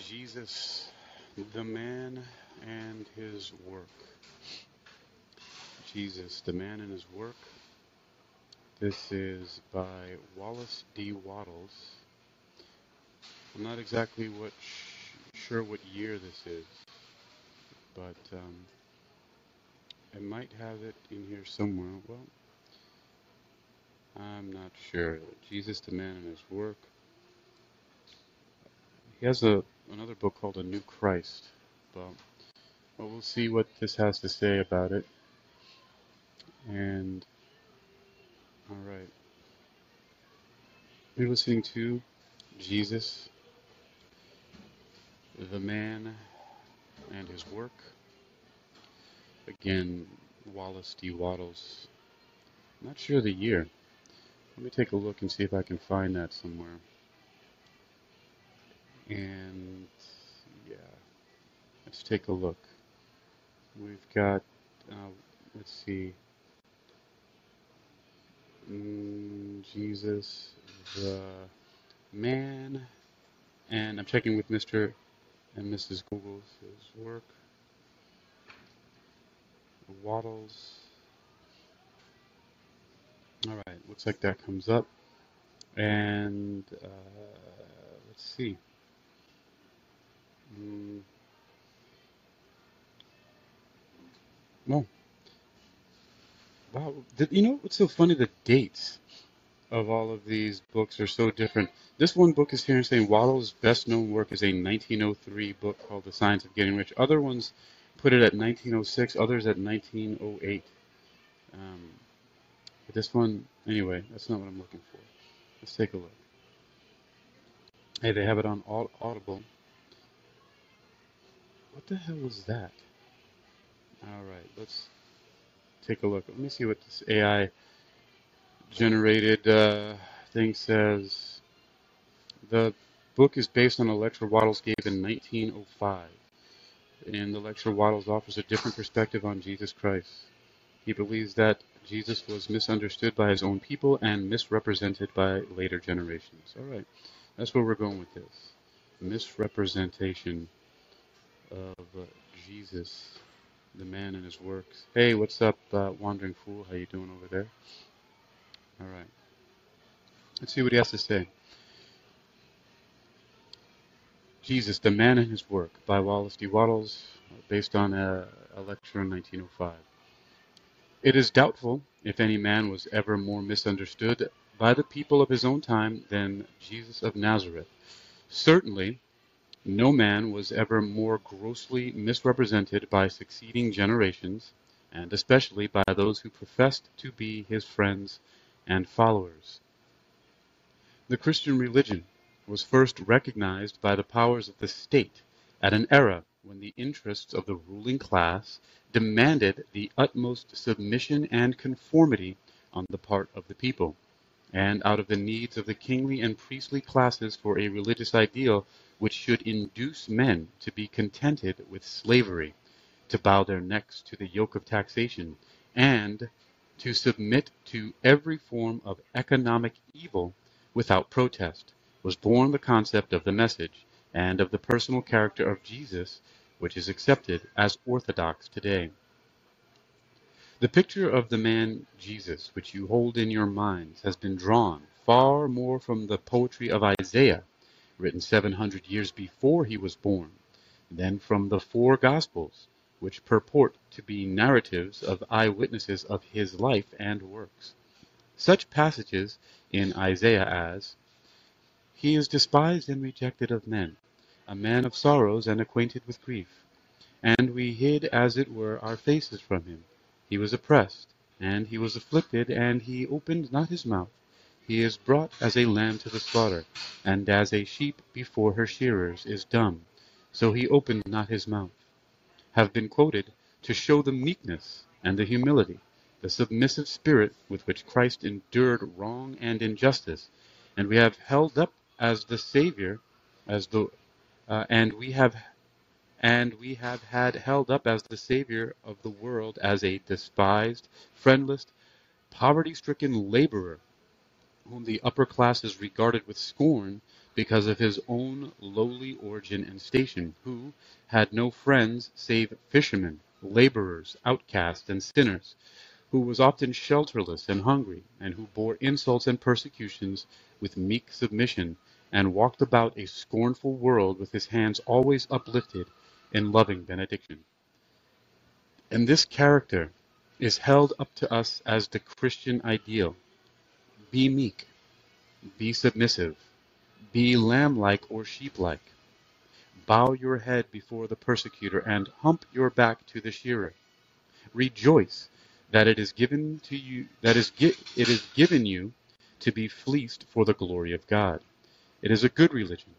Jesus, the man and his work. Jesus, the man and his work. This is by Wallace D. Wattles. I'm not exactly what sh- sure what year this is, but um, I might have it in here somewhere. Well, I'm not sure. Jesus, the man and his work. He has a another book called A New Christ. But well, we'll see what this has to say about it. And all right, you're listening to Jesus, the man and his work. Again, Wallace D. Wattles. Not sure the year. Let me take a look and see if I can find that somewhere. And yeah, let's take a look. We've got, uh, let's see, mm, Jesus, the man, and I'm checking with Mr. and Mrs. Google's work. Wattles. All right, looks like that comes up. And uh, let's see. Mm, no. Wow. You know what's so funny? The dates of all of these books are so different. This one book is here saying Wattles' best known work is a 1903 book called The Science of Getting Rich. Other ones put it at 1906, others at 1908. Um, but this one, anyway, that's not what I'm looking for. Let's take a look. Hey, they have it on Audible. What the hell was that? Alright, let's take a look. Let me see what this AI generated uh, thing says. The book is based on a lecture Wattles gave in 1905. And the lecture Wattles offers a different perspective on Jesus Christ. He believes that Jesus was misunderstood by his own people and misrepresented by later generations. Alright, that's where we're going with this. Misrepresentation of uh, Jesus, the man and his works. Hey, what's up, uh, Wandering Fool? How you doing over there? All right. Let's see what he has to say. Jesus, the man and his work, by Wallace D. Wattles, based on a, a lecture in 1905. It is doubtful if any man was ever more misunderstood by the people of his own time than Jesus of Nazareth. Certainly, no man was ever more grossly misrepresented by succeeding generations, and especially by those who professed to be his friends and followers. The Christian religion was first recognized by the powers of the state at an era when the interests of the ruling class demanded the utmost submission and conformity on the part of the people, and out of the needs of the kingly and priestly classes for a religious ideal which should induce men to be contented with slavery, to bow their necks to the yoke of taxation, and to submit to every form of economic evil without protest, was born the concept of the message and of the personal character of Jesus, which is accepted as orthodox today. The picture of the man Jesus which you hold in your minds has been drawn far more from the poetry of Isaiah written 700 years before he was born, than from the four Gospels, which purport to be narratives of eyewitnesses of his life and works. Such passages in Isaiah as, He is despised and rejected of men, a man of sorrows and acquainted with grief. And we hid as it were our faces from him. He was oppressed, and he was afflicted, and he opened not his mouth. He is brought as a lamb to the slaughter, and as a sheep before her shearers is dumb, so he opened not his mouth, have been quoted to show the meekness and the humility, the submissive spirit with which Christ endured wrong and injustice, and we have held up as the Savior, as the uh, and we have and we have had held up as the Savior of the world as a despised, friendless, poverty-stricken laborer whom the upper classes regarded with scorn, because of his own lowly origin and station, who had no friends save fishermen, laborers, outcasts, and sinners, who was often shelterless and hungry, and who bore insults and persecutions with meek submission, and walked about a scornful world with his hands always uplifted in loving benediction. And this character is held up to us as the Christian ideal. Be meek, be submissive, be lamb-like or sheep-like. Bow your head before the persecutor and hump your back to the shearer. Rejoice that it is given to you that is it is given you to be fleeced for the glory of God. It is a good religion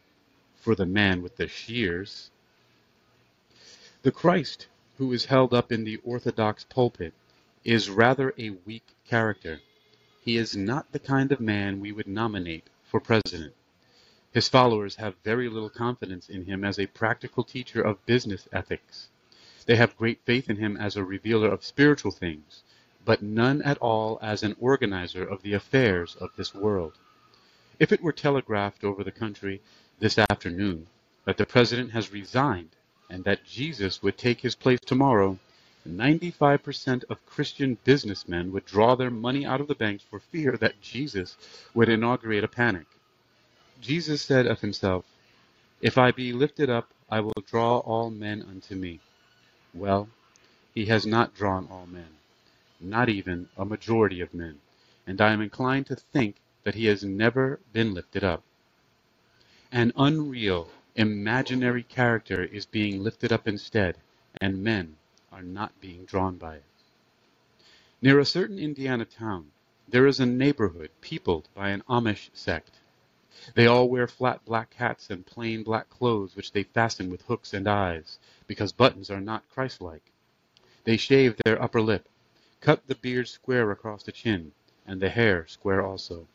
for the man with the shears. The Christ who is held up in the orthodox pulpit is rather a weak character. He is not the kind of man we would nominate for president. His followers have very little confidence in him as a practical teacher of business ethics. They have great faith in him as a revealer of spiritual things, but none at all as an organizer of the affairs of this world. If it were telegraphed over the country this afternoon that the President has resigned and that Jesus would take his place tomorrow, 95% of Christian businessmen would draw their money out of the banks for fear that Jesus would inaugurate a panic. Jesus said of himself, If I be lifted up, I will draw all men unto me. Well, he has not drawn all men, not even a majority of men, and I am inclined to think that he has never been lifted up. An unreal, imaginary character is being lifted up instead, and men are not being drawn by it. Near a certain Indiana town, there is a neighborhood peopled by an Amish sect. They all wear flat black hats and plain black clothes which they fasten with hooks and eyes, because buttons are not Christ-like. They shave their upper lip, cut the beard square across the chin, and the hair square also.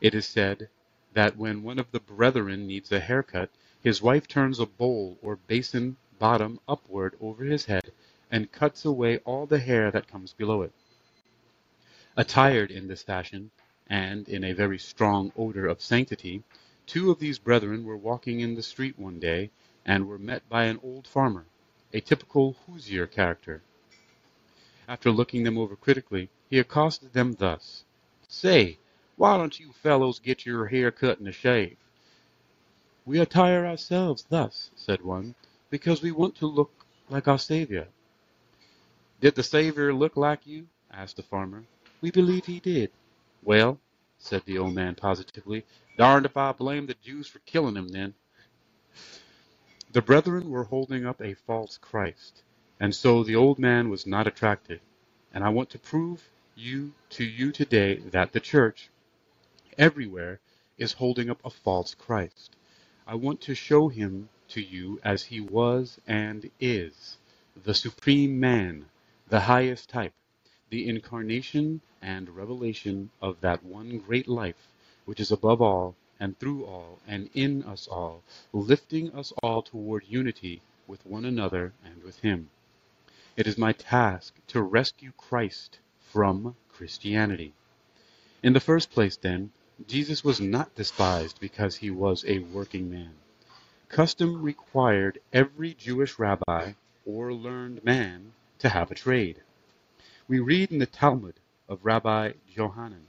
It is said that when one of the brethren needs a haircut, his wife turns a bowl or basin bottom upward over his head and cuts away all the hair that comes below it. Attired in this fashion, and in a very strong odor of sanctity, two of these brethren were walking in the street one day, and were met by an old farmer, a typical Hoosier character. After looking them over critically, he accosted them thus: "Say, why don't you fellows get your hair cut and a shave?" "We attire ourselves thus," said one, "because we want to look like our Savior. "Did the Saviour look like you?" asked the farmer. "We believe he did." "Well," said the old man positively, "darned if I blame the Jews for killing him then." The brethren were holding up a false Christ, and so the old man was not attracted. And I want to prove you to you today that the church, everywhere, is holding up a false Christ. I want to show him to you as he was and is, the supreme man, the highest type, the incarnation and revelation of that one great life which is above all and through all and in us all, lifting us all toward unity with one another and with him. It is my task to rescue Christ from Christianity. In the first place, then, Jesus was not despised because he was a working man. Custom required every Jewish rabbi or learned man to have a trade. We read in the Talmud of Rabbi Johanan,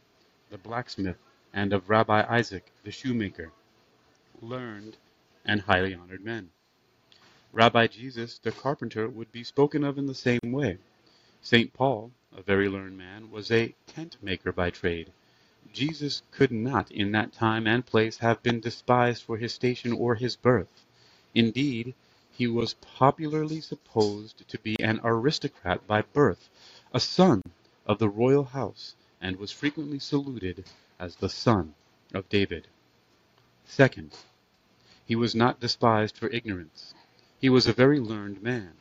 the blacksmith, and of Rabbi Isaac, the shoemaker, learned and highly honored men. Rabbi Jesus, the carpenter, would be spoken of in the same way. St. Paul, a very learned man, was a tent maker by trade. Jesus could not in that time and place have been despised for his station or his birth. Indeed, he was popularly supposed to be an aristocrat by birth, a son of the royal house, and was frequently saluted as the son of David. Second, he was not despised for ignorance. He was a very learned man.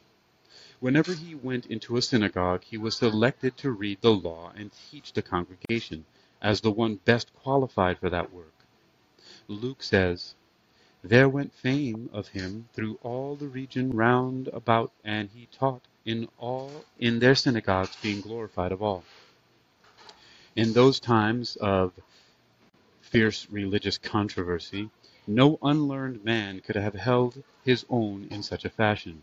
Whenever he went into a synagogue, he was selected to read the law and teach the congregation, as the one best qualified for that work. Luke says, There went fame of him through all the region round about, and he taught in all in their synagogues, being glorified of all. In those times of fierce religious controversy, No unlearned man could have held his own in such a fashion.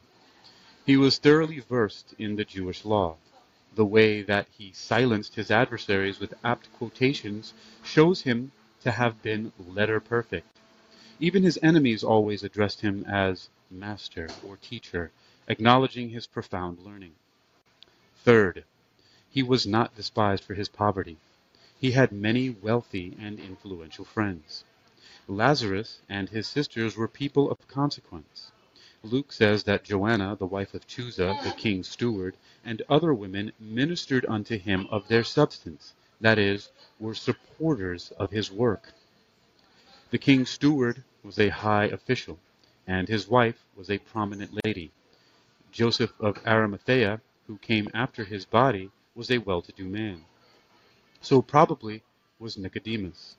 He was thoroughly versed in the Jewish law. The way that he silenced his adversaries with apt quotations shows him to have been letter perfect. Even his enemies always addressed him as master or teacher, acknowledging his profound learning. Third, he was not despised for his poverty. He had many wealthy and influential friends. Lazarus and his sisters were people of consequence. Luke says that Joanna, the wife of Chuza, the king's steward, and other women ministered unto him of their substance, that is, were supporters of his work. The king's steward was a high official, and his wife was a prominent lady. Joseph of Arimathea, who came after his body, was a well to do man. So probably was Nicodemus.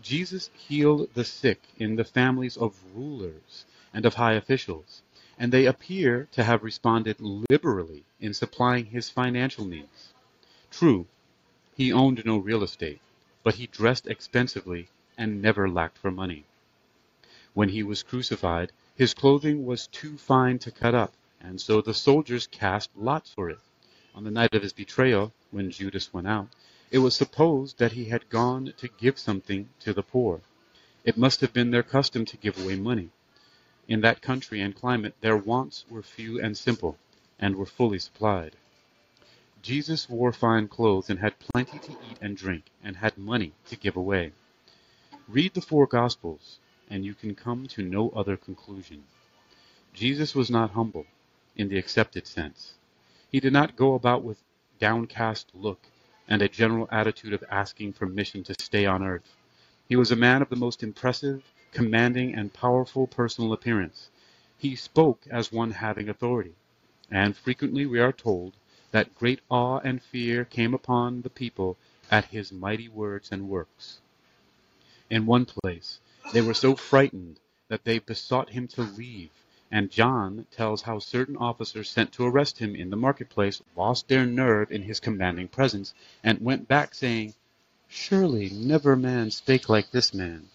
Jesus healed the sick in the families of rulers and of high officials, and they appear to have responded liberally in supplying his financial needs. True, he owned no real estate, but he dressed expensively and never lacked for money. When he was crucified, his clothing was too fine to cut up, and so the soldiers cast lots for it. On the night of his betrayal, when Judas went out, it was supposed that he had gone to give something to the poor. It must have been their custom to give away money. In that country and climate their wants were few and simple, and were fully supplied. Jesus wore fine clothes and had plenty to eat and drink, and had money to give away. Read the four Gospels, and you can come to no other conclusion. Jesus was not humble, in the accepted sense. He did not go about with downcast look and a general attitude of asking permission to stay on earth. He was a man of the most impressive commanding and powerful personal appearance. He spoke as one having authority, and frequently we are told that great awe and fear came upon the people at his mighty words and works. In one place, they were so frightened that they besought him to leave, and John tells how certain officers sent to arrest him in the marketplace lost their nerve in his commanding presence, and went back saying, Surely never man spake like this man.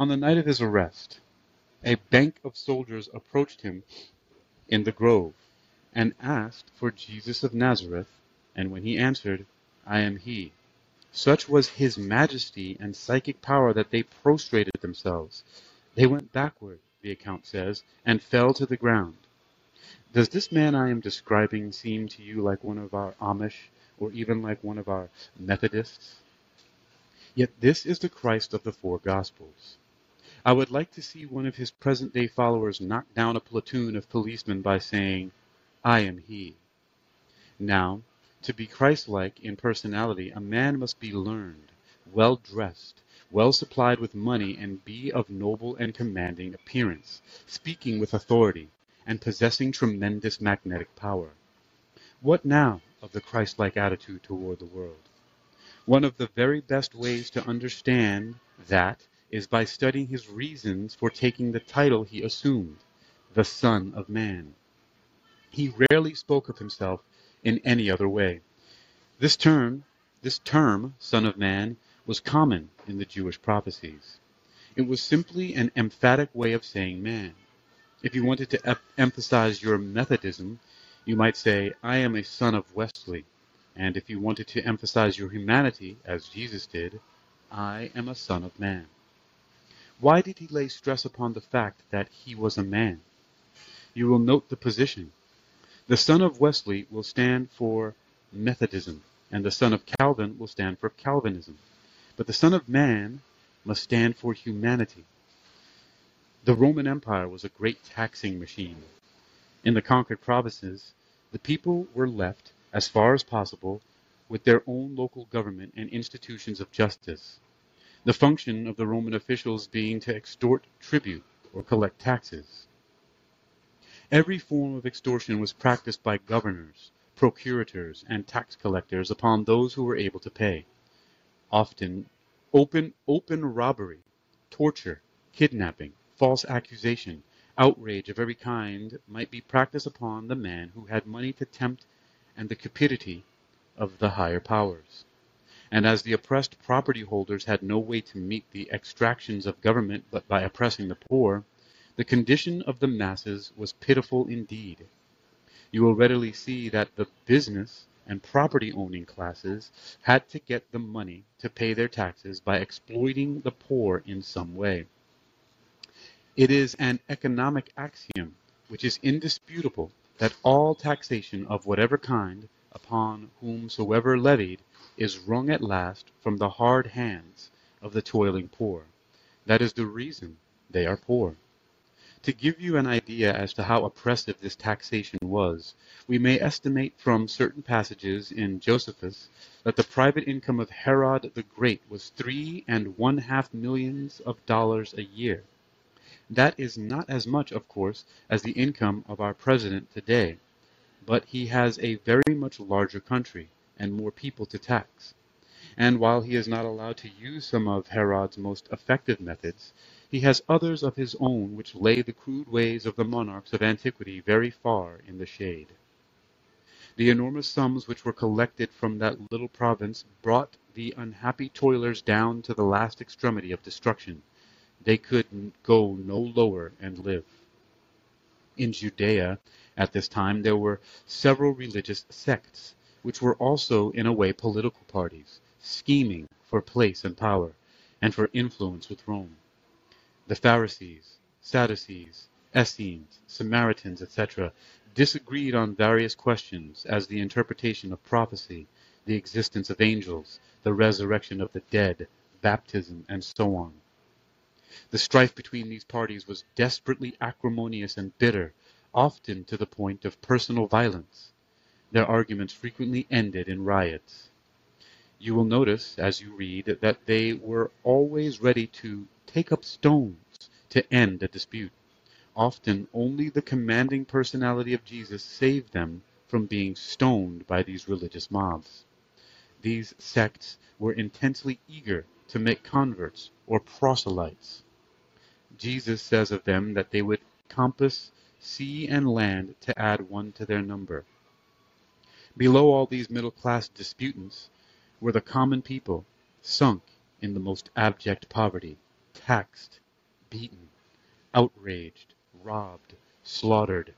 On the night of his arrest, a bank of soldiers approached him in the grove, and asked for Jesus of Nazareth, and when he answered, I am he, such was his majesty and psychic power that they prostrated themselves. They went backward, the account says, and fell to the ground. Does this man I am describing seem to you like one of our Amish, or even like one of our Methodists? Yet this is the Christ of the four Gospels. I would like to see one of his present day followers knock down a platoon of policemen by saying, I am he. Now, to be Christ like in personality, a man must be learned, well dressed, well supplied with money, and be of noble and commanding appearance, speaking with authority, and possessing tremendous magnetic power. What now of the Christ like attitude toward the world? One of the very best ways to understand that is by studying his reasons for taking the title he assumed, the Son of Man. He rarely spoke of himself in any other way. This term, this term, Son of Man, was common in the Jewish prophecies. It was simply an emphatic way of saying man. If you wanted to ep- emphasize your Methodism, you might say, I am a son of Wesley. And if you wanted to emphasize your humanity, as Jesus did, I am a son of man. Why did he lay stress upon the fact that he was a man? You will note the position. The son of Wesley will stand for Methodism, and the son of Calvin will stand for Calvinism. But the son of man must stand for humanity. The Roman Empire was a great taxing machine. In the conquered provinces, the people were left, as far as possible, with their own local government and institutions of justice the function of the Roman officials being to extort tribute or collect taxes. Every form of extortion was practiced by governors, procurators, and tax collectors upon those who were able to pay. Often, open, open robbery, torture, kidnapping, false accusation, outrage of every kind might be practiced upon the man who had money to tempt and the cupidity of the higher powers. And as the oppressed property holders had no way to meet the exactions of government but by oppressing the poor, the condition of the masses was pitiful indeed. You will readily see that the business and property owning classes had to get the money to pay their taxes by exploiting the poor in some way. It is an economic axiom which is indisputable that all taxation of whatever kind, upon whomsoever levied, is wrung at last from the hard hands of the toiling poor. That is the reason they are poor. To give you an idea as to how oppressive this taxation was, we may estimate from certain passages in Josephus that the private income of Herod the Great was three and one half millions of dollars a year. That is not as much, of course, as the income of our President today, but he has a very much larger country and more people to tax. And while he is not allowed to use some of Herod's most effective methods, he has others of his own which lay the crude ways of the monarchs of antiquity very far in the shade. The enormous sums which were collected from that little province brought the unhappy toilers down to the last extremity of destruction. They could go no lower and live. In Judea at this time there were several religious sects, which were also in a way political parties, scheming for place and power, and for influence with Rome. The Pharisees, Sadducees, Essenes, Samaritans, etc., disagreed on various questions, as the interpretation of prophecy, the existence of angels, the resurrection of the dead, baptism, and so on. The strife between these parties was desperately acrimonious and bitter, often to the point of personal violence. Their arguments frequently ended in riots. You will notice, as you read, that they were always ready to take up stones to end a dispute. Often only the commanding personality of Jesus saved them from being stoned by these religious mobs. These sects were intensely eager to make converts or proselytes. Jesus says of them that they would compass sea and land to add one to their number. Below all these middle class disputants were the common people, sunk in the most abject poverty, taxed, beaten, outraged, robbed, slaughtered,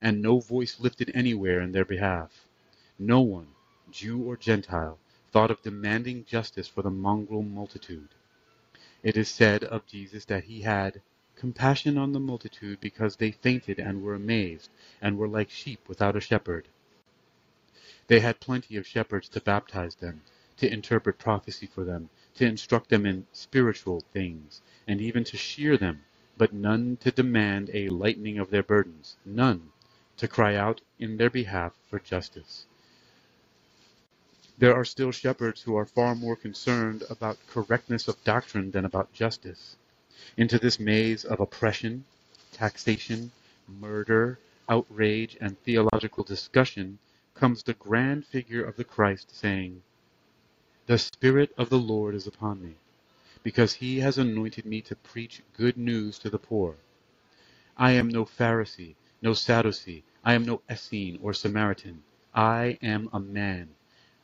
and no voice lifted anywhere in their behalf. No one, Jew or Gentile, thought of demanding justice for the mongrel multitude. It is said of Jesus that he had compassion on the multitude because they fainted and were amazed, and were like sheep without a shepherd. They had plenty of shepherds to baptize them, to interpret prophecy for them, to instruct them in spiritual things, and even to shear them, but none to demand a lightening of their burdens, none to cry out in their behalf for justice. There are still shepherds who are far more concerned about correctness of doctrine than about justice. Into this maze of oppression, taxation, murder, outrage, and theological discussion comes the grand figure of the Christ saying, The Spirit of the Lord is upon me, because he has anointed me to preach good news to the poor. I am no Pharisee, no Sadducee, I am no Essene or Samaritan. I am a man.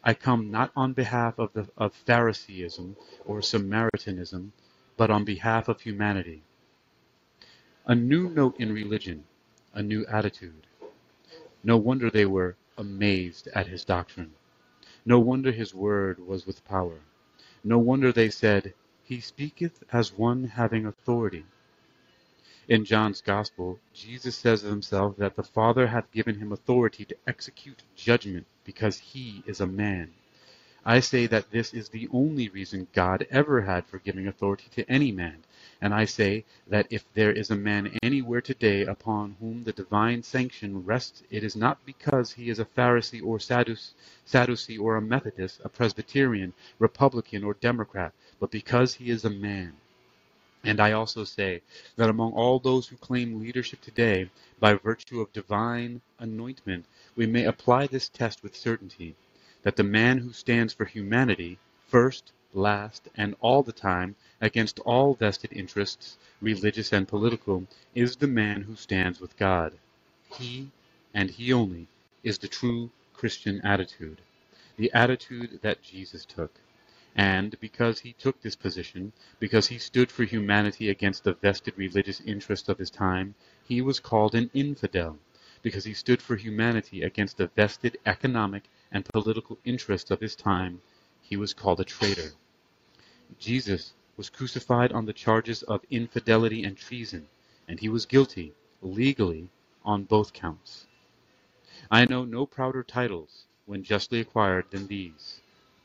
I come not on behalf of, the, of Phariseeism or Samaritanism, but on behalf of humanity. A new note in religion, a new attitude. No wonder they were amazed at his doctrine. No wonder his word was with power. No wonder they said, He speaketh as one having authority. In John's Gospel, Jesus says of himself that the Father hath given him authority to execute judgment because he is a man. I say that this is the only reason God ever had for giving authority to any man. And I say that if there is a man anywhere today upon whom the divine sanction rests, it is not because he is a Pharisee or Sadducee or a Methodist, a Presbyterian, Republican, or Democrat, but because he is a man. And I also say that among all those who claim leadership today, by virtue of divine anointment, we may apply this test with certainty that the man who stands for humanity, first, last, and all the time, against all vested interests, religious and political, is the man who stands with God. He, and he only, is the true Christian attitude, the attitude that Jesus took. And because he took this position, because he stood for humanity against the vested religious interests of his time, he was called an infidel. Because he stood for humanity against the vested economic and political interests of his time, he was called a traitor. Jesus was crucified on the charges of infidelity and treason, and he was guilty, legally, on both counts. I know no prouder titles, when justly acquired, than these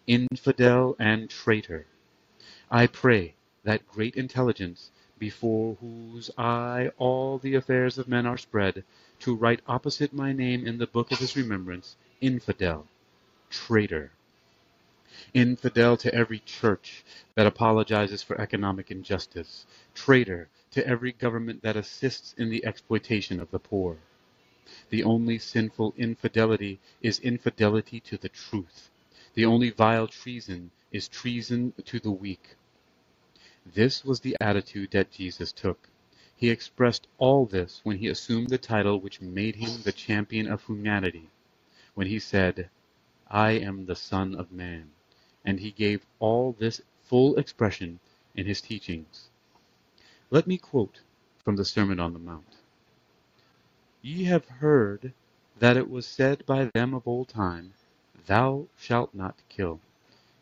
infidel and traitor. I pray that great intelligence, before whose eye all the affairs of men are spread, to write opposite my name in the book of his remembrance, infidel, traitor. Infidel to every church that apologizes for economic injustice, traitor to every government that assists in the exploitation of the poor. The only sinful infidelity is infidelity to the truth. The only vile treason is treason to the weak. This was the attitude that Jesus took. He expressed all this when he assumed the title which made him the champion of humanity, when he said, I am the Son of Man, and he gave all this full expression in his teachings. Let me quote from the Sermon on the Mount. Ye have heard that it was said by them of old time, Thou shalt not kill.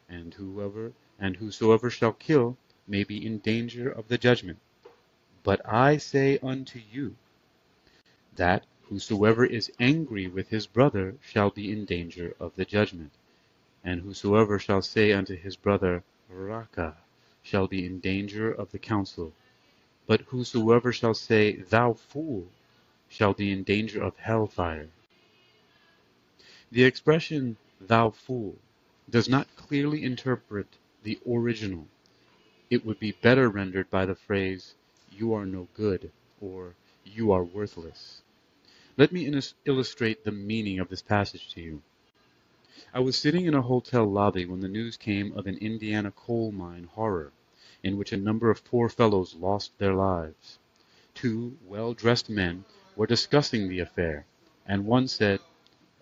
And whoever and whosoever shall kill may be in danger of the judgment. But I say unto you, that whosoever is angry with his brother shall be in danger of the judgment. And whosoever shall say unto his brother, Raca, shall be in danger of the council. But whosoever shall say, Thou fool, shall be in danger of hell fire. The expression thou fool, does not clearly interpret the original. It would be better rendered by the phrase, you are no good, or you are worthless. Let me illustrate the meaning of this passage to you. I was sitting in a hotel lobby when the news came of an Indiana coal mine horror, in which a number of poor fellows lost their lives. Two well dressed men were discussing the affair, and one said,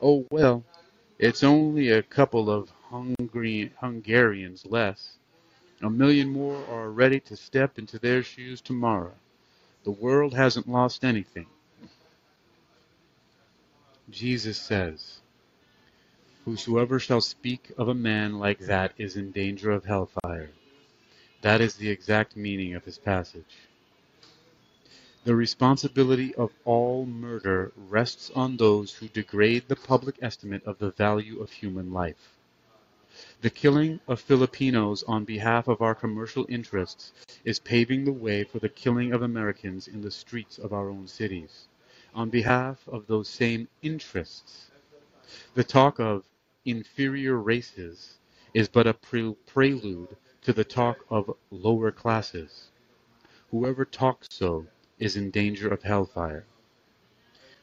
Oh, well, it's only a couple of Hungry, Hungarians less. A million more are ready to step into their shoes tomorrow. The world hasn't lost anything. Jesus says, Whosoever shall speak of a man like that is in danger of hellfire. That is the exact meaning of his passage. The responsibility of all murder rests on those who degrade the public estimate of the value of human life. The killing of Filipinos on behalf of our commercial interests is paving the way for the killing of Americans in the streets of our own cities, on behalf of those same interests. The talk of inferior races is but a prelude to the talk of lower classes. Whoever talks so is in danger of hellfire.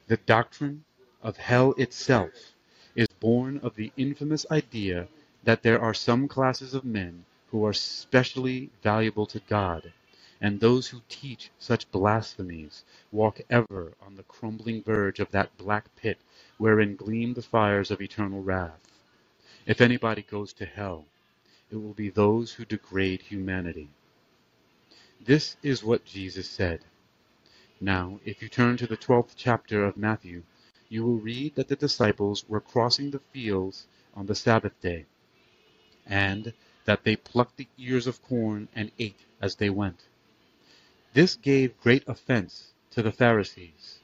The doctrine of hell itself is born of the infamous idea that there are some classes of men who are specially valuable to God, and those who teach such blasphemies walk ever on the crumbling verge of that black pit wherein gleam the fires of eternal wrath. If anybody goes to hell, it will be those who degrade humanity. This is what Jesus said. Now, if you turn to the twelfth chapter of Matthew, you will read that the disciples were crossing the fields on the Sabbath day, and that they plucked the ears of corn and ate as they went. This gave great offense to the Pharisees.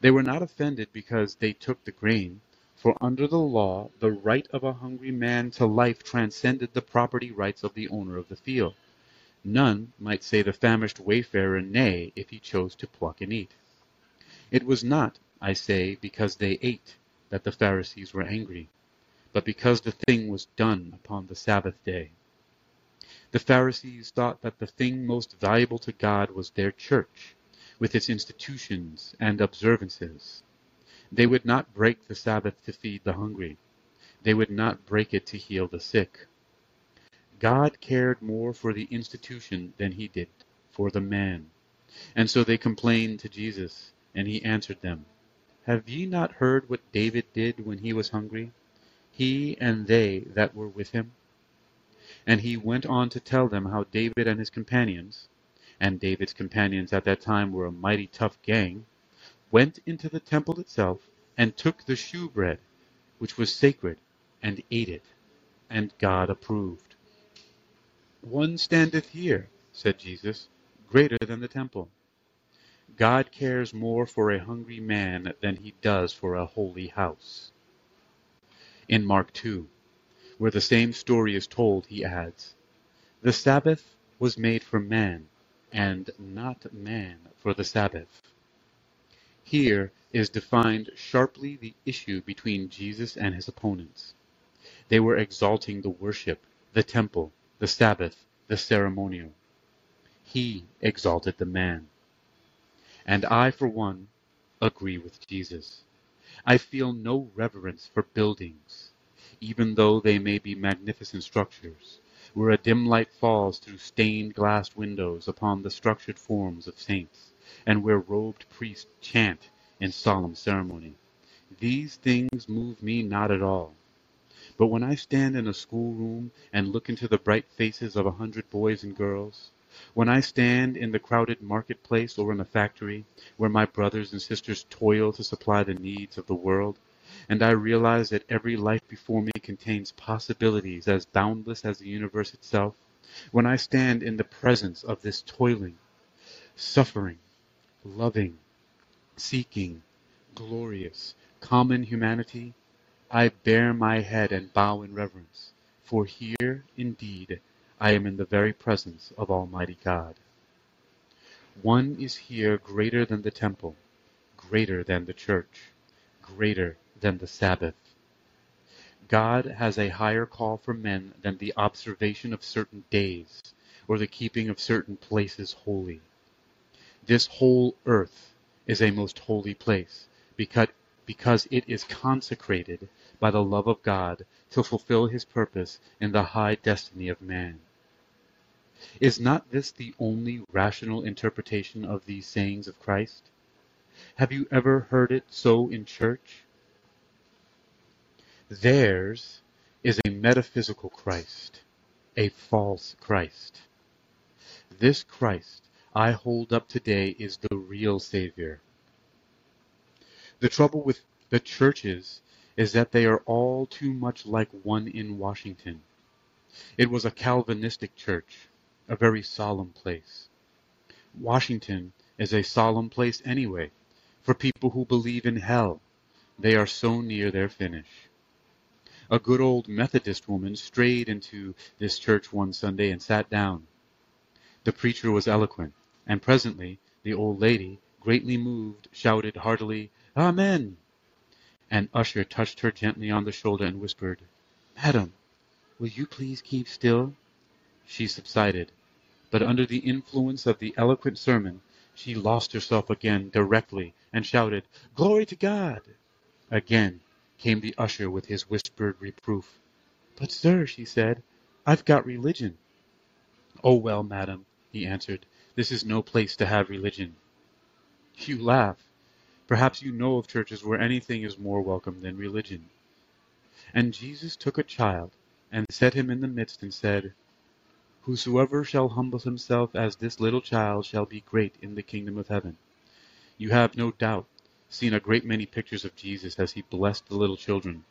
They were not offended because they took the grain, for under the law the right of a hungry man to life transcended the property rights of the owner of the field. None might say the famished wayfarer nay if he chose to pluck and eat. It was not, I say, because they ate that the Pharisees were angry, but because the thing was done upon the Sabbath day. The Pharisees thought that the thing most valuable to God was their church, with its institutions and observances. They would not break the Sabbath to feed the hungry. They would not break it to heal the sick. God cared more for the institution than he did for the man. And so they complained to Jesus, and he answered them, Have ye not heard what David did when he was hungry, he and they that were with him? And he went on to tell them how David and his companions, and David's companions at that time were a mighty tough gang, went into the temple itself and took the shewbread, which was sacred, and ate it, and God approved. One standeth here, said Jesus, greater than the temple. God cares more for a hungry man than he does for a holy house. In Mark 2, where the same story is told, he adds, The Sabbath was made for man, and not man for the Sabbath. Here is defined sharply the issue between Jesus and his opponents. They were exalting the worship, the temple, the Sabbath, the ceremonial. He exalted the man. And I, for one, agree with Jesus. I feel no reverence for buildings, even though they may be magnificent structures, where a dim light falls through stained glass windows upon the structured forms of saints, and where robed priests chant in solemn ceremony. These things move me not at all. But when I stand in a schoolroom and look into the bright faces of a hundred boys and girls, when I stand in the crowded marketplace or in a factory, where my brothers and sisters toil to supply the needs of the world, and I realize that every life before me contains possibilities as boundless as the universe itself, when I stand in the presence of this toiling, suffering, loving, seeking, glorious, common humanity, I bare my head and bow in reverence, for here, indeed, I am in the very presence of Almighty God. One is here greater than the temple, greater than the church, greater than the Sabbath. God has a higher call for men than the observation of certain days or the keeping of certain places holy. This whole earth is a most holy place because, because it is consecrated by the love of God to fulfill his purpose in the high destiny of man. Is not this the only rational interpretation of these sayings of Christ? Have you ever heard it so in church? Theirs is a metaphysical Christ, a false Christ. This Christ I hold up today is the real Savior. The trouble with the churches is that they are all too much like one in Washington. It was a Calvinistic church, a very solemn place. Washington is a solemn place anyway, for people who believe in hell. They are so near their finish. A good old Methodist woman strayed into this church one Sunday and sat down. The preacher was eloquent, and presently the old lady, greatly moved, shouted heartily, Amen! An usher touched her gently on the shoulder and whispered, Madam, will you please keep still? She subsided, but under the influence of the eloquent sermon she lost herself again directly and shouted, Glory to God! Again came the usher with his whispered reproof. But, sir, she said, I've got religion. Oh, well, madam, he answered, this is no place to have religion. You laugh. Perhaps you know of churches where anything is more welcome than religion. And Jesus took a child, and set him in the midst, and said, Whosoever shall humble himself as this little child shall be great in the kingdom of heaven. You have no doubt seen a great many pictures of Jesus as he blessed the little children,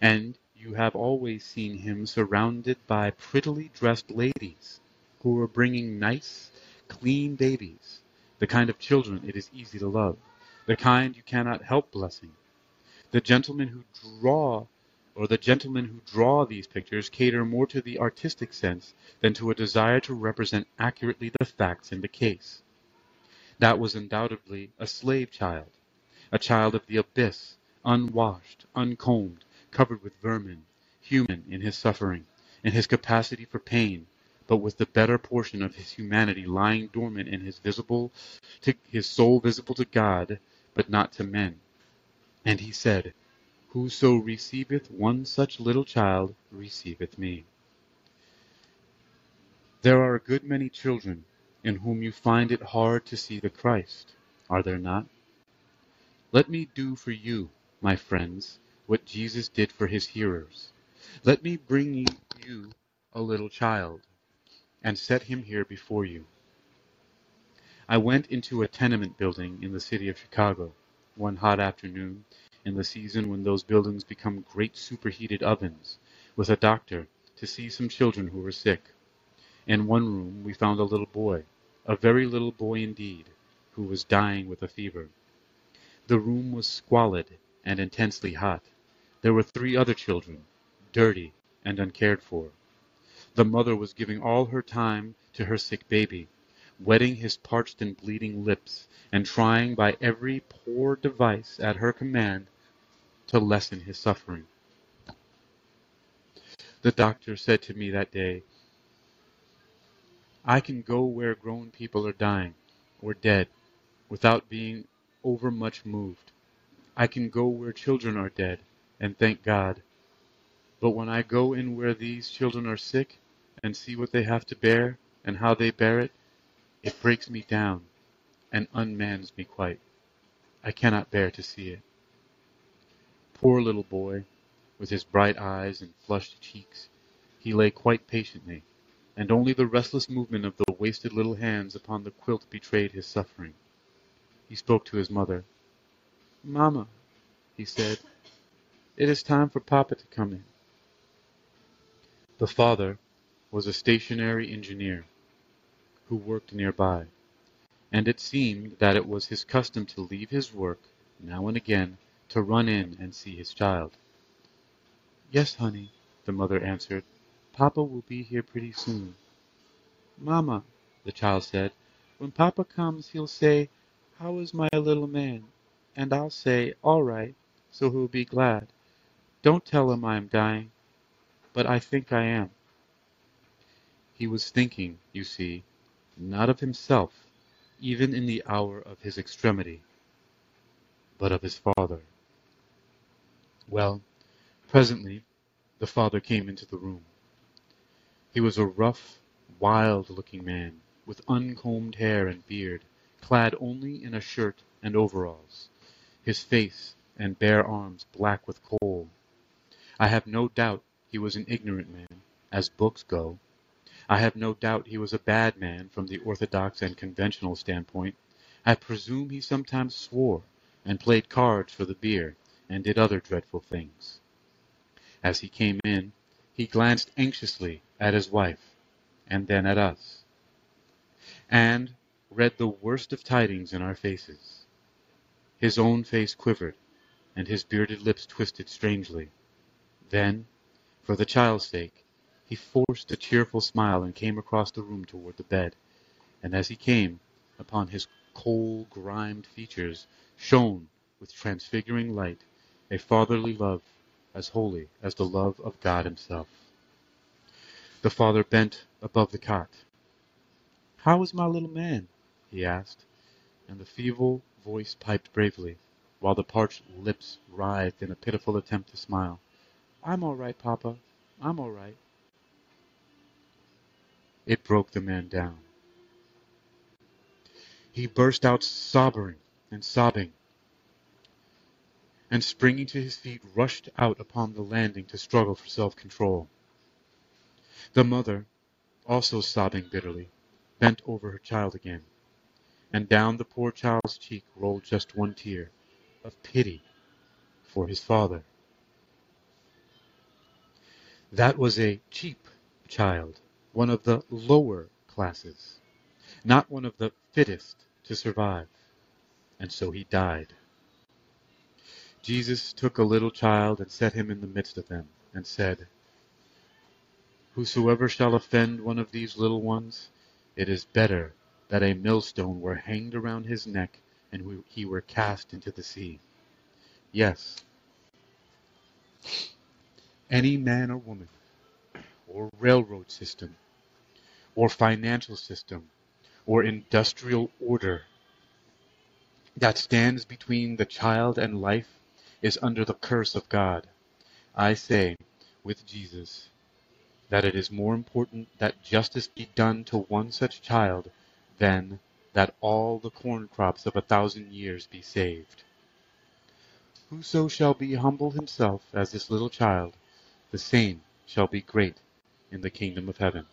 and you have always seen him surrounded by prettily dressed ladies who were bringing nice, clean babies, the kind of children it is easy to love the kind you cannot help blessing. The gentlemen who draw or the gentlemen who draw these pictures cater more to the artistic sense than to a desire to represent accurately the facts in the case. That was undoubtedly a slave child, a child of the abyss, unwashed, uncombed, covered with vermin, human in his suffering, in his capacity for pain, but with the better portion of his humanity lying dormant in his visible to his soul visible to God but not to men. And he said, Whoso receiveth one such little child receiveth me. There are a good many children in whom you find it hard to see the Christ, are there not? Let me do for you, my friends, what Jesus did for his hearers. Let me bring you a little child, and set him here before you. I went into a tenement building in the city of Chicago, one hot afternoon, in the season when those buildings become great superheated ovens, with a doctor, to see some children who were sick. In one room we found a little boy, a very little boy indeed, who was dying with a fever. The room was squalid and intensely hot. There were three other children, dirty and uncared for. The mother was giving all her time to her sick baby, wetting his parched and bleeding lips, and trying by every poor device at her command to lessen his suffering. The doctor said to me that day, I can go where grown people are dying, or dead, without being overmuch moved. I can go where children are dead, and thank God. But when I go in where these children are sick, and see what they have to bear, and how they bear it, it breaks me down, and unmans me quite. I cannot bear to see it. Poor little boy, with his bright eyes and flushed cheeks, he lay quite patiently, and only the restless movement of the wasted little hands upon the quilt betrayed his suffering. He spoke to his mother. "Mamma," he said, "it is time for papa to come in." The father was a stationary engineer who worked nearby, and it seemed that it was his custom to leave his work, now and again, to run in and see his child. "Yes, honey," the mother answered. "Papa will be here pretty soon." "Mamma," the child said, "when papa comes he'll say, 'How is my little man?' and I'll say, 'All right,' so he'll be glad. Don't tell him I am dying, but I think I am." He was thinking, you see, not of himself, even in the hour of his extremity, but of his father. Well, presently the father came into the room. He was a rough, wild-looking man, with uncombed hair and beard, clad only in a shirt and overalls, his face and bare arms black with coal. I have no doubt he was an ignorant man, as books go. I have no doubt he was a bad man from the orthodox and conventional standpoint. I presume he sometimes swore, and played cards for the beer, and did other dreadful things. As he came in, he glanced anxiously at his wife, and then at us, and read the worst of tidings in our faces. His own face quivered, and his bearded lips twisted strangely. Then, for the child's sake, he forced a cheerful smile and came across the room toward the bed, and as he came, upon his coal grimed features shone with transfiguring light a fatherly love as holy as the love of God himself. The father bent above the cot. "How is my little man?" he asked, and the feeble voice piped bravely, while the parched lips writhed in a pitiful attempt to smile. "I'm all right, papa. I'm all right. It broke the man down. He burst out sobbing and sobbing, and springing to his feet rushed out upon the landing to struggle for self-control. The mother, also sobbing bitterly, bent over her child again, and down the poor child's cheek rolled just one tear of pity for his father. That was a cheap child one of the lower classes, not one of the fittest to survive. And so he died. Jesus took a little child and set him in the midst of them, and said, Whosoever shall offend one of these little ones, it is better that a millstone were hanged around his neck and he were cast into the sea. Yes, any man or woman or railroad system, or financial system, or industrial order that stands between the child and life is under the curse of God. I say, with Jesus, that it is more important that justice be done to one such child than that all the corn crops of a thousand years be saved. Whoso shall be humble himself as this little child, the same shall be great in the kingdom of heaven.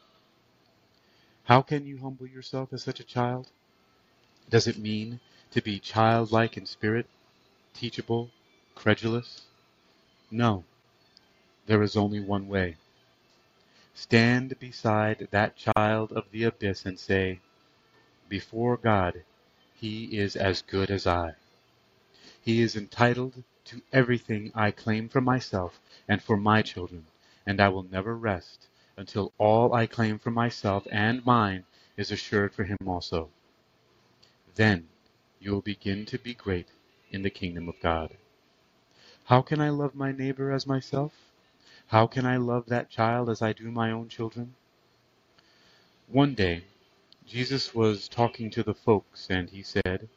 How can you humble yourself as such a child? Does it mean to be childlike in spirit, teachable, credulous? No. There is only one way. Stand beside that child of the abyss and say, Before God, he is as good as I. He is entitled to everything I claim for myself and for my children, and I will never rest until all I claim for myself and mine is assured for him also. Then you will begin to be great in the kingdom of God. How can I love my neighbor as myself? How can I love that child as I do my own children? One day, Jesus was talking to the folks, and he said,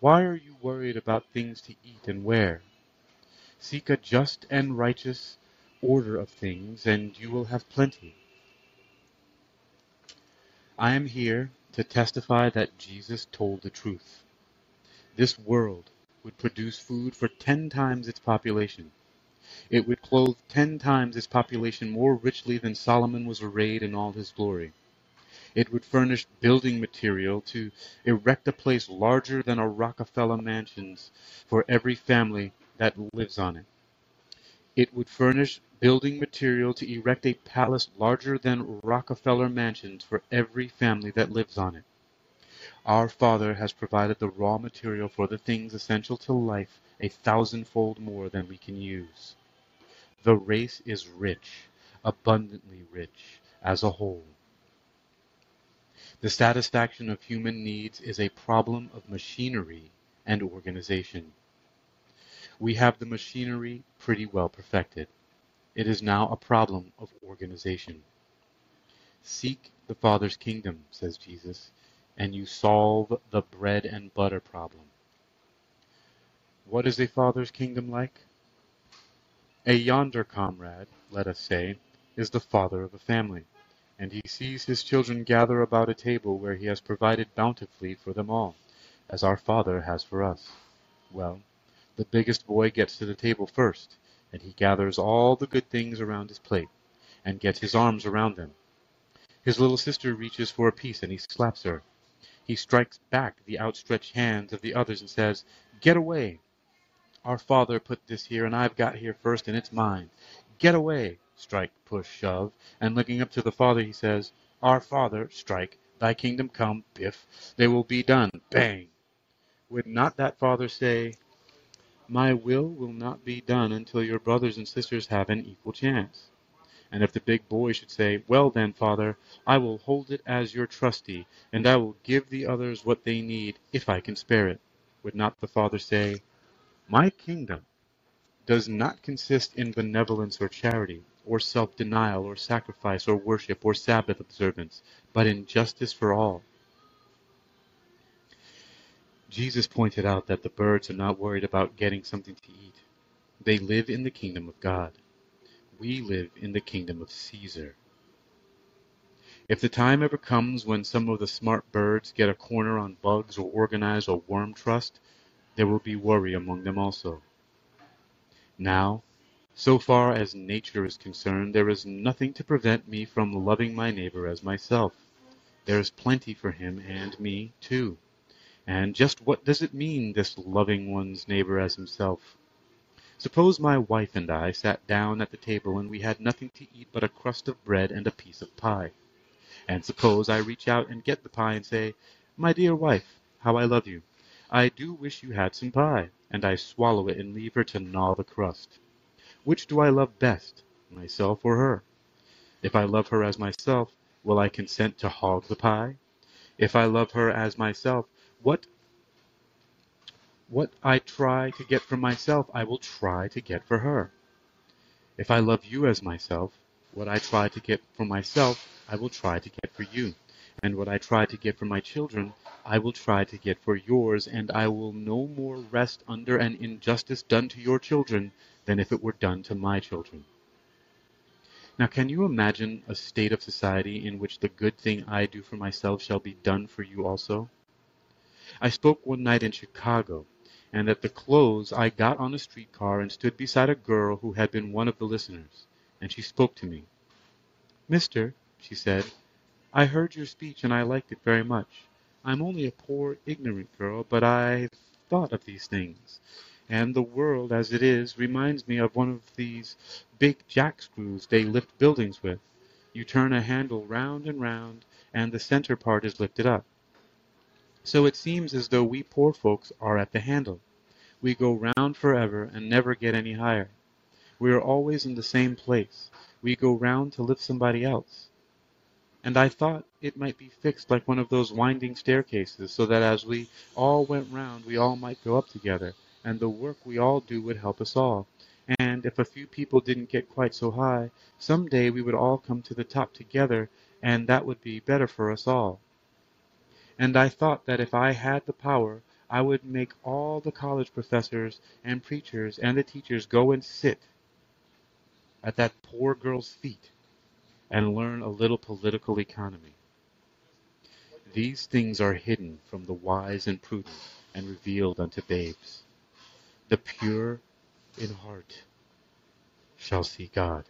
Why are you worried about things to eat and wear? Seek a just and righteous order of things, and you will have plenty. I am here to testify that Jesus told the truth. This world would produce food for ten times its population. It would clothe ten times its population more richly than Solomon was arrayed in all his glory. It would furnish building material to erect a place larger than a Rockefeller mansions for every family that lives on it. It would furnish building material to erect a palace larger than Rockefeller mansions for every family that lives on it. Our Father has provided the raw material for the things essential to life a thousandfold more than we can use. The race is rich, abundantly rich, as a whole. The satisfaction of human needs is a problem of machinery and organization. We have the machinery pretty well perfected. It is now a problem of organization. Seek the Father's kingdom, says Jesus, and you solve the bread and butter problem. What is a father's kingdom like? A yonder comrade, let us say, is the father of a family, and he sees his children gather about a table where he has provided bountifully for them all, as our Father has for us. Well, the biggest boy gets to the table first, and he gathers all the good things around his plate, and gets his arms around them. His little sister reaches for a piece, and he slaps her. He strikes back the outstretched hands of the others and says, Get away! Our father put this here, and I've got here first, and it's mine. Get away! Strike, push, shove. And looking up to the father, he says, Our father, strike, thy kingdom come, biff, they will be done, bang! Would not that father say, my will will not be done until your brothers and sisters have an equal chance. And if the big boy should say, Well then, father, I will hold it as your trustee, and I will give the others what they need, if I can spare it, would not the father say, My kingdom does not consist in benevolence or charity, or self-denial, or sacrifice, or worship, or Sabbath observance, but in justice for all, Jesus pointed out that the birds are not worried about getting something to eat. They live in the kingdom of God. We live in the kingdom of Caesar. If the time ever comes when some of the smart birds get a corner on bugs or organize a worm trust, there will be worry among them also. Now, so far as nature is concerned, there is nothing to prevent me from loving my neighbor as myself. There is plenty for him and me, too. And just what does it mean, this loving one's neighbor as himself? Suppose my wife and I sat down at the table and we had nothing to eat but a crust of bread and a piece of pie. And suppose I reach out and get the pie and say, My dear wife, how I love you. I do wish you had some pie, and I swallow it and leave her to gnaw the crust. Which do I love best, myself or her? If I love her as myself, will I consent to hog the pie? If I love her as myself, what what I try to get for myself, I will try to get for her. If I love you as myself, what I try to get for myself, I will try to get for you. And what I try to get for my children, I will try to get for yours, and I will no more rest under an injustice done to your children than if it were done to my children. Now, can you imagine a state of society in which the good thing I do for myself shall be done for you also? I spoke one night in Chicago, and at the close I got on a street car and stood beside a girl who had been one of the listeners, and she spoke to me. Mister, she said, I heard your speech and I liked it very much. I'm only a poor, ignorant girl, but I've thought of these things. And the world as it is reminds me of one of these big jack screws they lift buildings with. You turn a handle round and round, and the center part is lifted up. So it seems as though we poor folks are at the handle. We go round forever and never get any higher. We are always in the same place. We go round to lift somebody else and I thought it might be fixed like one of those winding staircases, so that as we all went round we all might go up together, and the work we all do would help us all. And if a few people didn't get quite so high, some day we would all come to the top together, and that would be better for us all. And I thought that if I had the power, I would make all the college professors and preachers and the teachers go and sit at that poor girl's feet and learn a little political economy. These things are hidden from the wise and prudent and revealed unto babes. The pure in heart shall see God.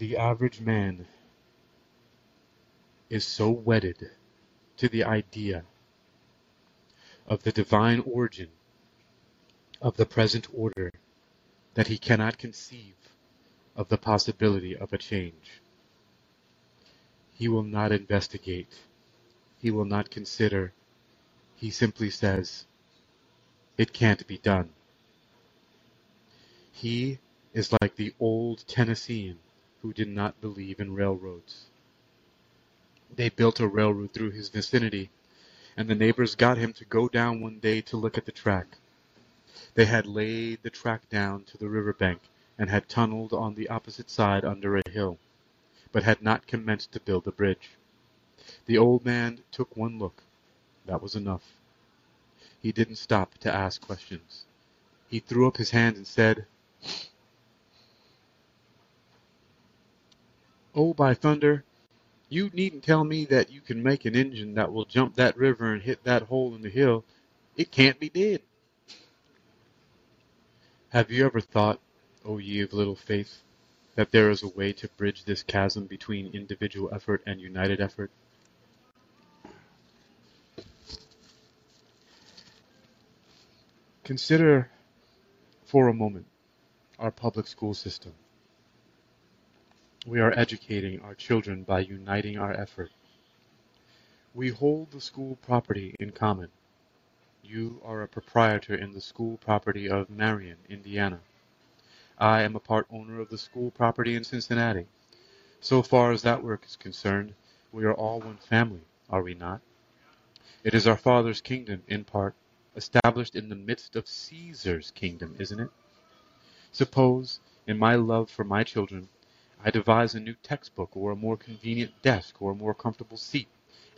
The average man is so wedded to the idea of the divine origin of the present order that he cannot conceive of the possibility of a change. He will not investigate. He will not consider. He simply says, it can't be done. He is like the old Tennessean who did not believe in railroads. They built a railroad through his vicinity and the neighbors got him to go down one day to look at the track. They had laid the track down to the river bank and had tunneled on the opposite side under a hill, but had not commenced to build the bridge. The old man took one look. That was enough. He didn't stop to ask questions. He threw up his hands and said, Oh, by thunder, you needn't tell me that you can make an engine that will jump that river and hit that hole in the hill. It can't be did. Have you ever thought, O ye of little faith, that there is a way to bridge this chasm between individual effort and united effort? Consider for a moment our public school system. We are educating our children by uniting our effort. We hold the school property in common. You are a proprietor in the school property of Marion, Indiana. I am a part owner of the school property in Cincinnati. So far as that work is concerned, we are all one family, are we not? It is our Father's kingdom, in part, established in the midst of Caesar's kingdom, isn't it? Suppose, in my love for my children, I devise a new textbook or a more convenient desk or a more comfortable seat,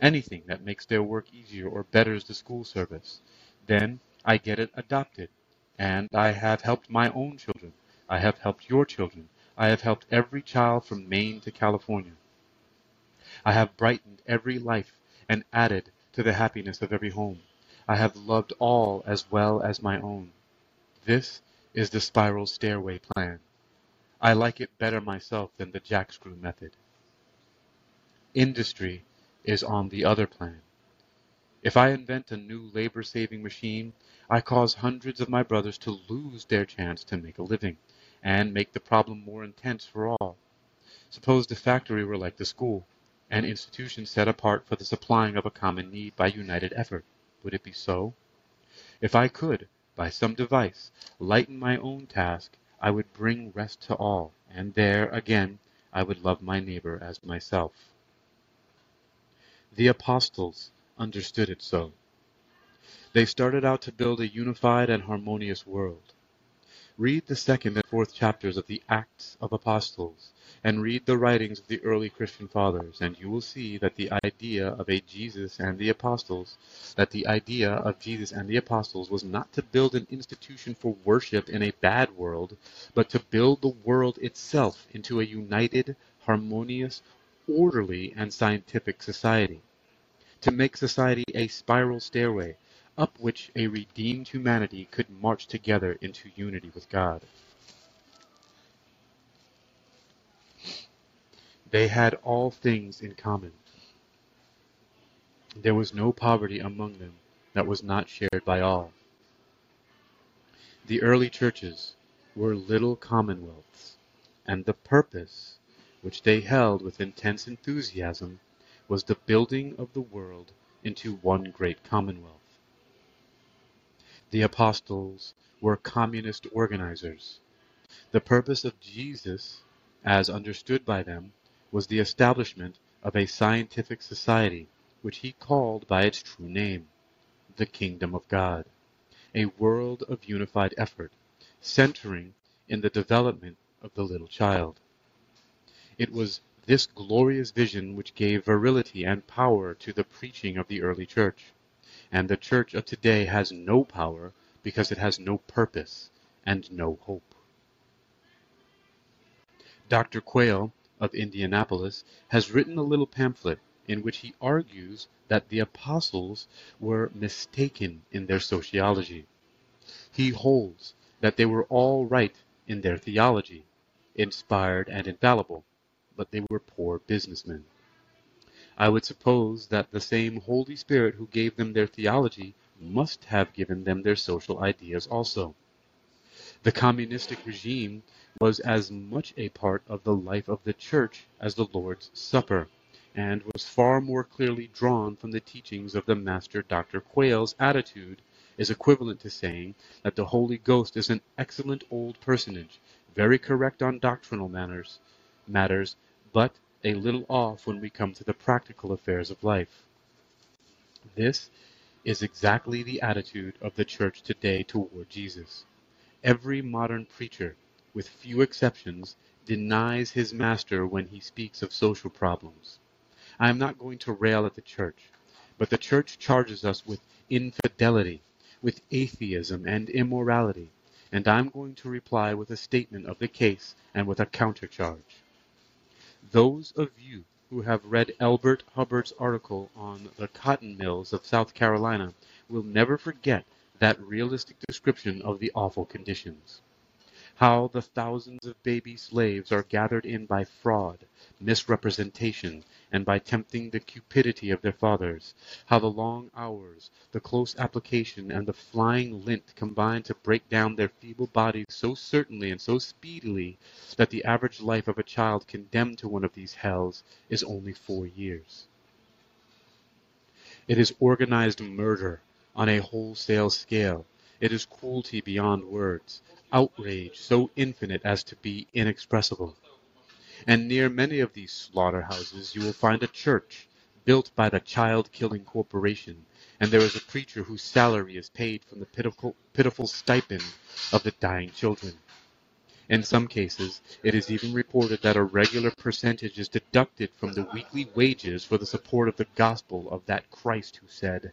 anything that makes their work easier or betters the school service. Then I get it adopted, and I have helped my own children. I have helped your children. I have helped every child from Maine to California. I have brightened every life and added to the happiness of every home. I have loved all as well as my own. This is the spiral stairway plan. I like it better myself than the jackscrew method. Industry is on the other plan. If I invent a new labor-saving machine, I cause hundreds of my brothers to lose their chance to make a living, and make the problem more intense for all. Suppose the factory were like the school, an institution set apart for the supplying of a common need by united effort. Would it be so? If I could, by some device, lighten my own task I would bring rest to all, and there, again, I would love my neighbor as myself. The apostles understood it so. They started out to build a unified and harmonious world. Read the second and fourth chapters of the Acts of Apostles, and read the writings of the early Christian fathers, and you will see that the idea of a Jesus and the apostles, that the idea of Jesus and the apostles was not to build an institution for worship in a bad world, but to build the world itself into a united, harmonious, orderly, and scientific society. To make society a spiral stairway, up which a redeemed humanity could march together into unity with God. They had all things in common. There was no poverty among them that was not shared by all. The early churches were little commonwealths, and the purpose, which they held with intense enthusiasm, was the building of the world into one great commonwealth. The apostles were communist organizers. The purpose of Jesus, as understood by them, was the establishment of a scientific society which he called by its true name, the Kingdom of God, a world of unified effort, centering in the development of the little child. It was this glorious vision which gave virility and power to the preaching of the early church. And the church of today has no power because it has no purpose and no hope. Dr. Quayle of Indianapolis has written a little pamphlet in which he argues that the apostles were mistaken in their sociology. He holds that they were all right in their theology, inspired and infallible, but they were poor businessmen. I would suppose that the same Holy Spirit who gave them their theology must have given them their social ideas also. The communistic regime was as much a part of the life of the Church as the Lord's Supper and was far more clearly drawn from the teachings of the Master Dr. Quayle's attitude is equivalent to saying that the Holy Ghost is an excellent old personage, very correct on doctrinal matters, matters, but a little off when we come to the practical affairs of life. This is exactly the attitude of the church today toward Jesus. Every modern preacher, with few exceptions, denies his master when he speaks of social problems. I am not going to rail at the church, but the church charges us with infidelity, with atheism and immorality, and I am going to reply with a statement of the case and with a countercharge. Those of you who have read Elbert Hubbard's article on the cotton mills of South Carolina will never forget that realistic description of the awful conditions how the thousands of baby slaves are gathered in by fraud, misrepresentation, and by tempting the cupidity of their fathers; how the long hours, the close application, and the flying lint combine to break down their feeble bodies so certainly and so speedily that the average life of a child condemned to one of these hells is only four years. It is organized murder on a wholesale scale. It is cruelty beyond words, outrage so infinite as to be inexpressible. And near many of these slaughter-houses you will find a church, built by the child-killing corporation, and there is a preacher whose salary is paid from the pitiful, pitiful stipend of the dying children. In some cases, it is even reported that a regular percentage is deducted from the weekly wages for the support of the gospel of that Christ who said,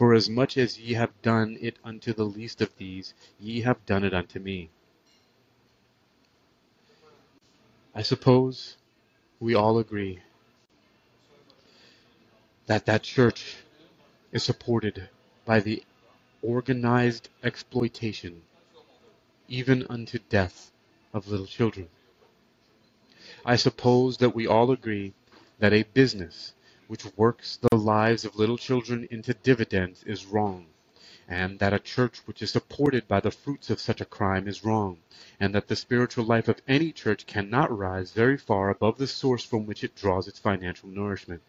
For as much as ye have done it unto the least of these, ye have done it unto me. I suppose we all agree that that church is supported by the organized exploitation, even unto death, of little children. I suppose that we all agree that a business which works the lives of little children into dividends is wrong and that a church which is supported by the fruits of such a crime is wrong, and that the spiritual life of any church cannot rise very far above the source from which it draws its financial nourishment.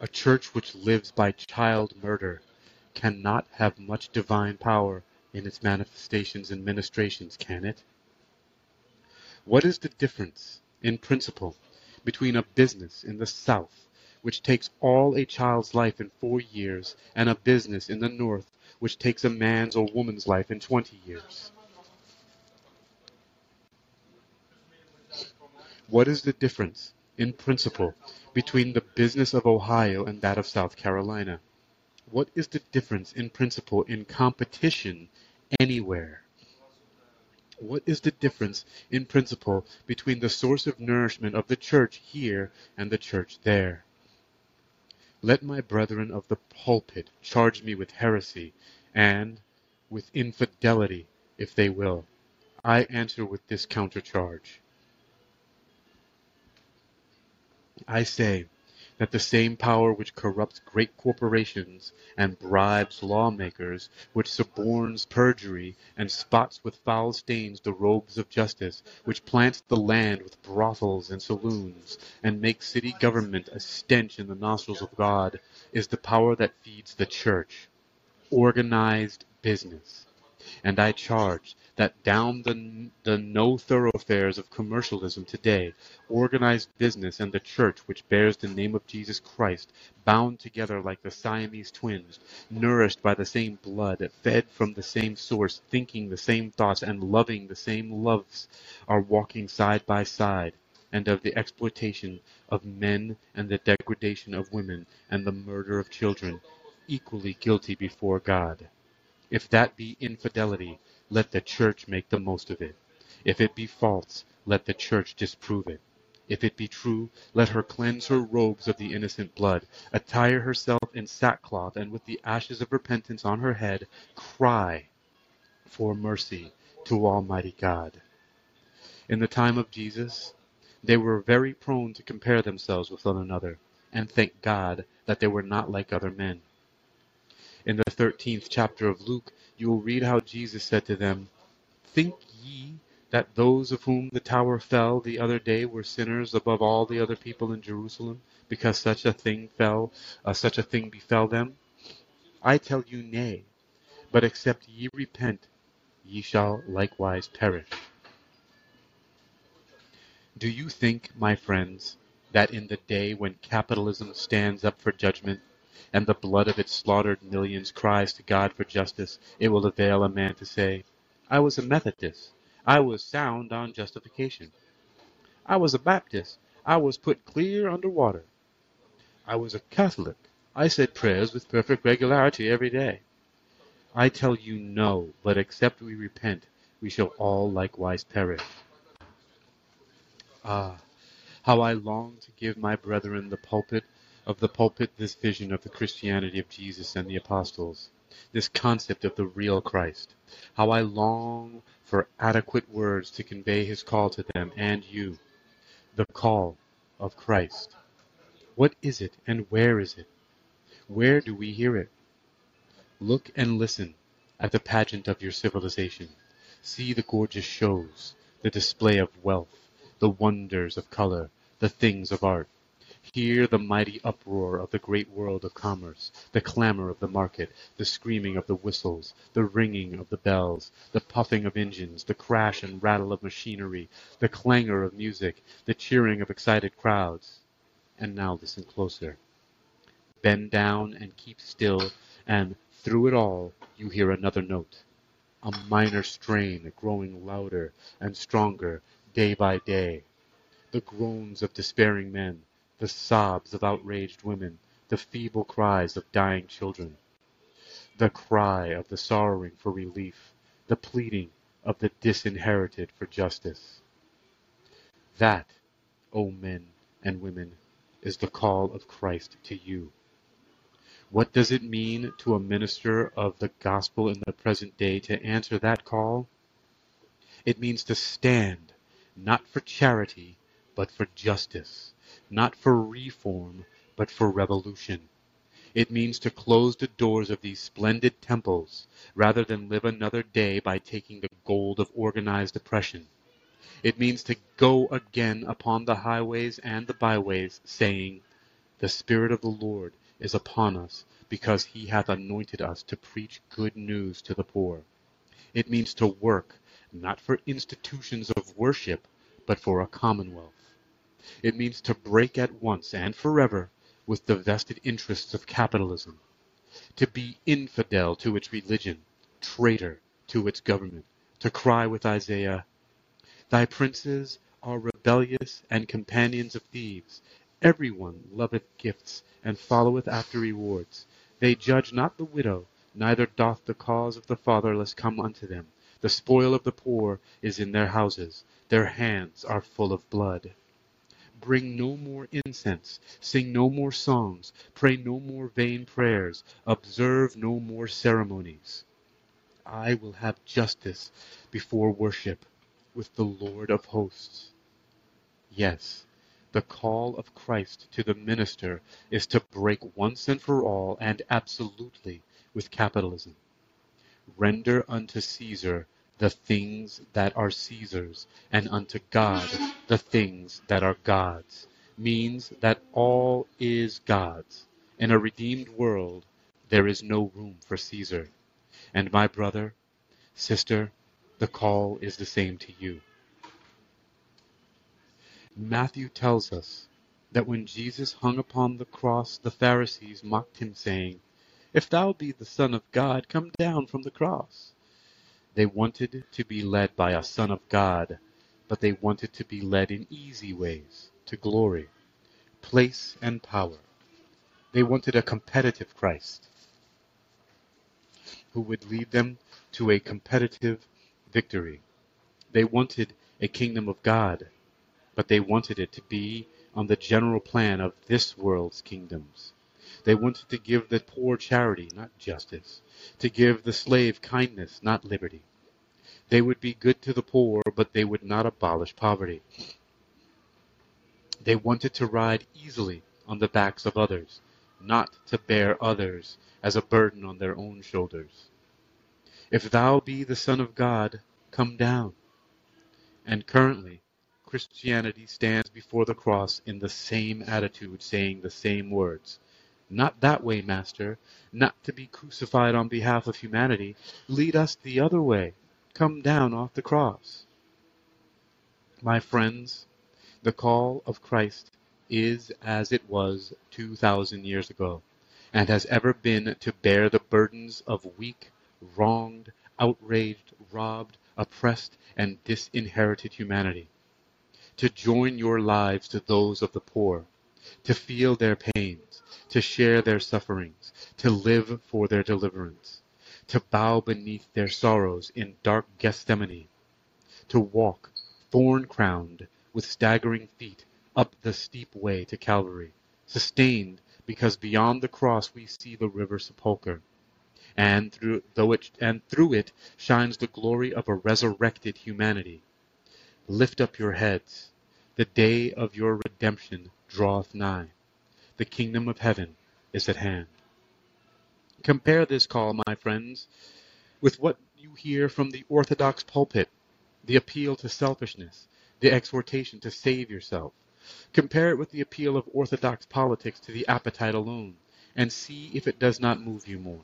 A church which lives by child murder cannot have much divine power in its manifestations and ministrations, can it? What is the difference, in principle, between a business in the South which takes all a child's life in four years, and a business in the North which takes a man's or woman's life in twenty years. What is the difference, in principle, between the business of Ohio and that of South Carolina? What is the difference in principle in competition anywhere? What is the difference in principle between the source of nourishment of the church here and the church there? Let my brethren of the pulpit charge me with heresy, and with infidelity, if they will. I answer with this countercharge. I say that the same power which corrupts great corporations and bribes lawmakers, which suborns perjury and spots with foul stains the robes of justice, which plants the land with brothels and saloons, and makes city government a stench in the nostrils of God, is the power that feeds the church. Organized business. And I charge that down the, the no thoroughfares of commercialism today, organized business and the church which bears the name of Jesus Christ, bound together like the Siamese twins, nourished by the same blood, fed from the same source, thinking the same thoughts, and loving the same loves, are walking side by side, and of the exploitation of men and the degradation of women and the murder of children, equally guilty before God. If that be infidelity, let the Church make the most of it. If it be false, let the Church disprove it. If it be true, let her cleanse her robes of the innocent blood, attire herself in sackcloth, and with the ashes of repentance on her head, cry for mercy to Almighty God. In the time of Jesus, they were very prone to compare themselves with one another, and thank God that they were not like other men. In the thirteenth chapter of Luke, you will read how Jesus said to them, Think ye that those of whom the tower fell the other day were sinners above all the other people in Jerusalem, because such a thing fell, uh, such a thing befell them? I tell you, nay. But except ye repent, ye shall likewise perish. Do you think, my friends, that in the day when capitalism stands up for judgment, and the blood of its slaughtered millions cries to God for justice, it will avail a man to say, I was a Methodist. I was sound on justification. I was a Baptist. I was put clear under water. I was a Catholic. I said prayers with perfect regularity every day. I tell you no, but except we repent, we shall all likewise perish. Ah, how I long to give my brethren the pulpit of the pulpit this vision of the Christianity of Jesus and the apostles, this concept of the real Christ. How I long for adequate words to convey his call to them and you. The call of Christ. What is it and where is it? Where do we hear it? Look and listen at the pageant of your civilization. See the gorgeous shows, the display of wealth, the wonders of color, the things of art. Hear the mighty uproar of the great world of commerce, the clamor of the market, the screaming of the whistles, the ringing of the bells, the puffing of engines, the crash and rattle of machinery, the clangor of music, the cheering of excited crowds. And now listen closer. Bend down and keep still, and through it all you hear another note, a minor strain growing louder and stronger day by day. The groans of despairing men, the sobs of outraged women, the feeble cries of dying children, the cry of the sorrowing for relief, the pleading of the disinherited for justice. That, O men and women, is the call of Christ to you. What does it mean to a minister of the gospel in the present day to answer that call? It means to stand, not for charity, but for justice not for reform, but for revolution. It means to close the doors of these splendid temples, rather than live another day by taking the gold of organized oppression. It means to go again upon the highways and the byways, saying, The Spirit of the Lord is upon us, because he hath anointed us to preach good news to the poor. It means to work, not for institutions of worship, but for a commonwealth. It means to break at once and forever with the vested interests of capitalism, to be infidel to its religion, traitor to its government, to cry with Isaiah, Thy princes are rebellious and companions of thieves. Every one loveth gifts and followeth after rewards. They judge not the widow, neither doth the cause of the fatherless come unto them. The spoil of the poor is in their houses. Their hands are full of blood. Bring no more incense, sing no more songs, pray no more vain prayers, observe no more ceremonies. I will have justice before worship with the Lord of hosts. Yes, the call of Christ to the minister is to break once and for all and absolutely with capitalism. Render unto Caesar the things that are Caesar's, and unto God the things that are God's, means that all is God's. In a redeemed world, there is no room for Caesar. And my brother, sister, the call is the same to you. Matthew tells us that when Jesus hung upon the cross, the Pharisees mocked him, saying, If thou be the Son of God, come down from the cross. They wanted to be led by a Son of God, but they wanted to be led in easy ways to glory, place, and power. They wanted a competitive Christ who would lead them to a competitive victory. They wanted a kingdom of God, but they wanted it to be on the general plan of this world's kingdoms. They wanted to give the poor charity, not justice, to give the slave kindness, not liberty. They would be good to the poor, but they would not abolish poverty. They wanted to ride easily on the backs of others, not to bear others as a burden on their own shoulders. If thou be the Son of God, come down. And currently, Christianity stands before the cross in the same attitude, saying the same words. Not that way, Master, not to be crucified on behalf of humanity. Lead us the other way. Come down off the cross. My friends, the call of Christ is as it was two thousand years ago, and has ever been to bear the burdens of weak, wronged, outraged, robbed, oppressed, and disinherited humanity. To join your lives to those of the poor, to feel their pains, to share their sufferings, to live for their deliverance, to bow beneath their sorrows in dark Gethsemane, to walk, thorn crowned, with staggering feet, up the steep way to Calvary, sustained because beyond the cross we see the river Sepulchre, and through, though it, and through it shines the glory of a resurrected humanity. Lift up your heads. The day of your redemption draweth nigh. The kingdom of heaven is at hand. Compare this call, my friends, with what you hear from the orthodox pulpit, the appeal to selfishness, the exhortation to save yourself. Compare it with the appeal of orthodox politics to the appetite alone, and see if it does not move you more.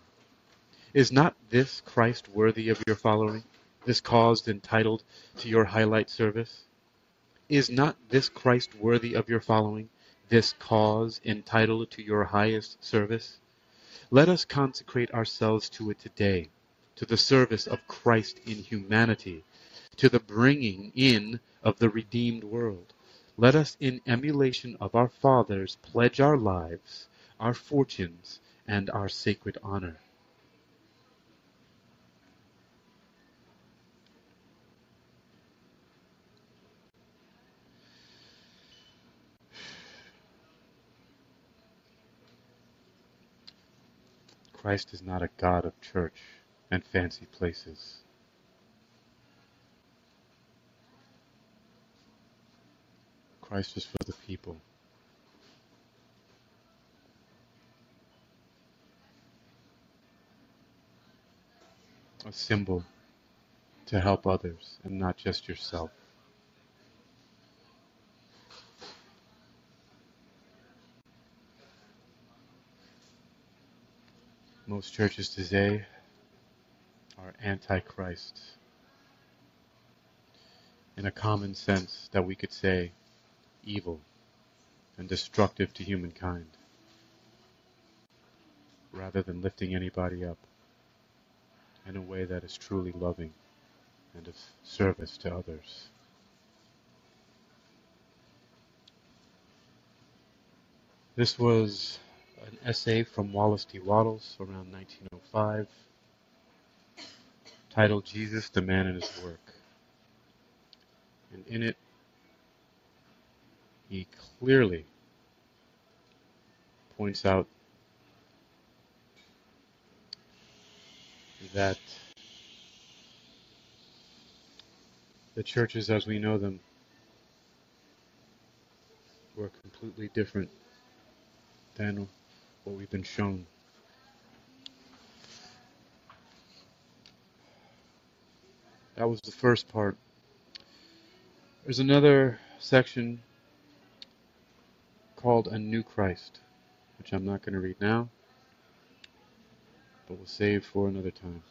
Is not this Christ worthy of your following, this cause entitled to your highlight service? Is not this Christ worthy of your following, this cause entitled to your highest service? Let us consecrate ourselves to it today, to the service of Christ in humanity, to the bringing in of the redeemed world. Let us in emulation of our fathers pledge our lives, our fortunes, and our sacred honor. Christ is not a God of church and fancy places. Christ is for the people. A symbol to help others and not just yourself. Most churches today are anti-Christ. In a common sense that we could say evil and destructive to humankind rather than lifting anybody up in a way that is truly loving and of service to others. This was an essay from Wallace D. Wattles around 1905 titled Jesus, the Man and His Work. And in it, he clearly points out that the churches as we know them were completely different than what we've been shown. That was the first part. There's another section called A New Christ, which I'm not going to read now, but we'll save for another time.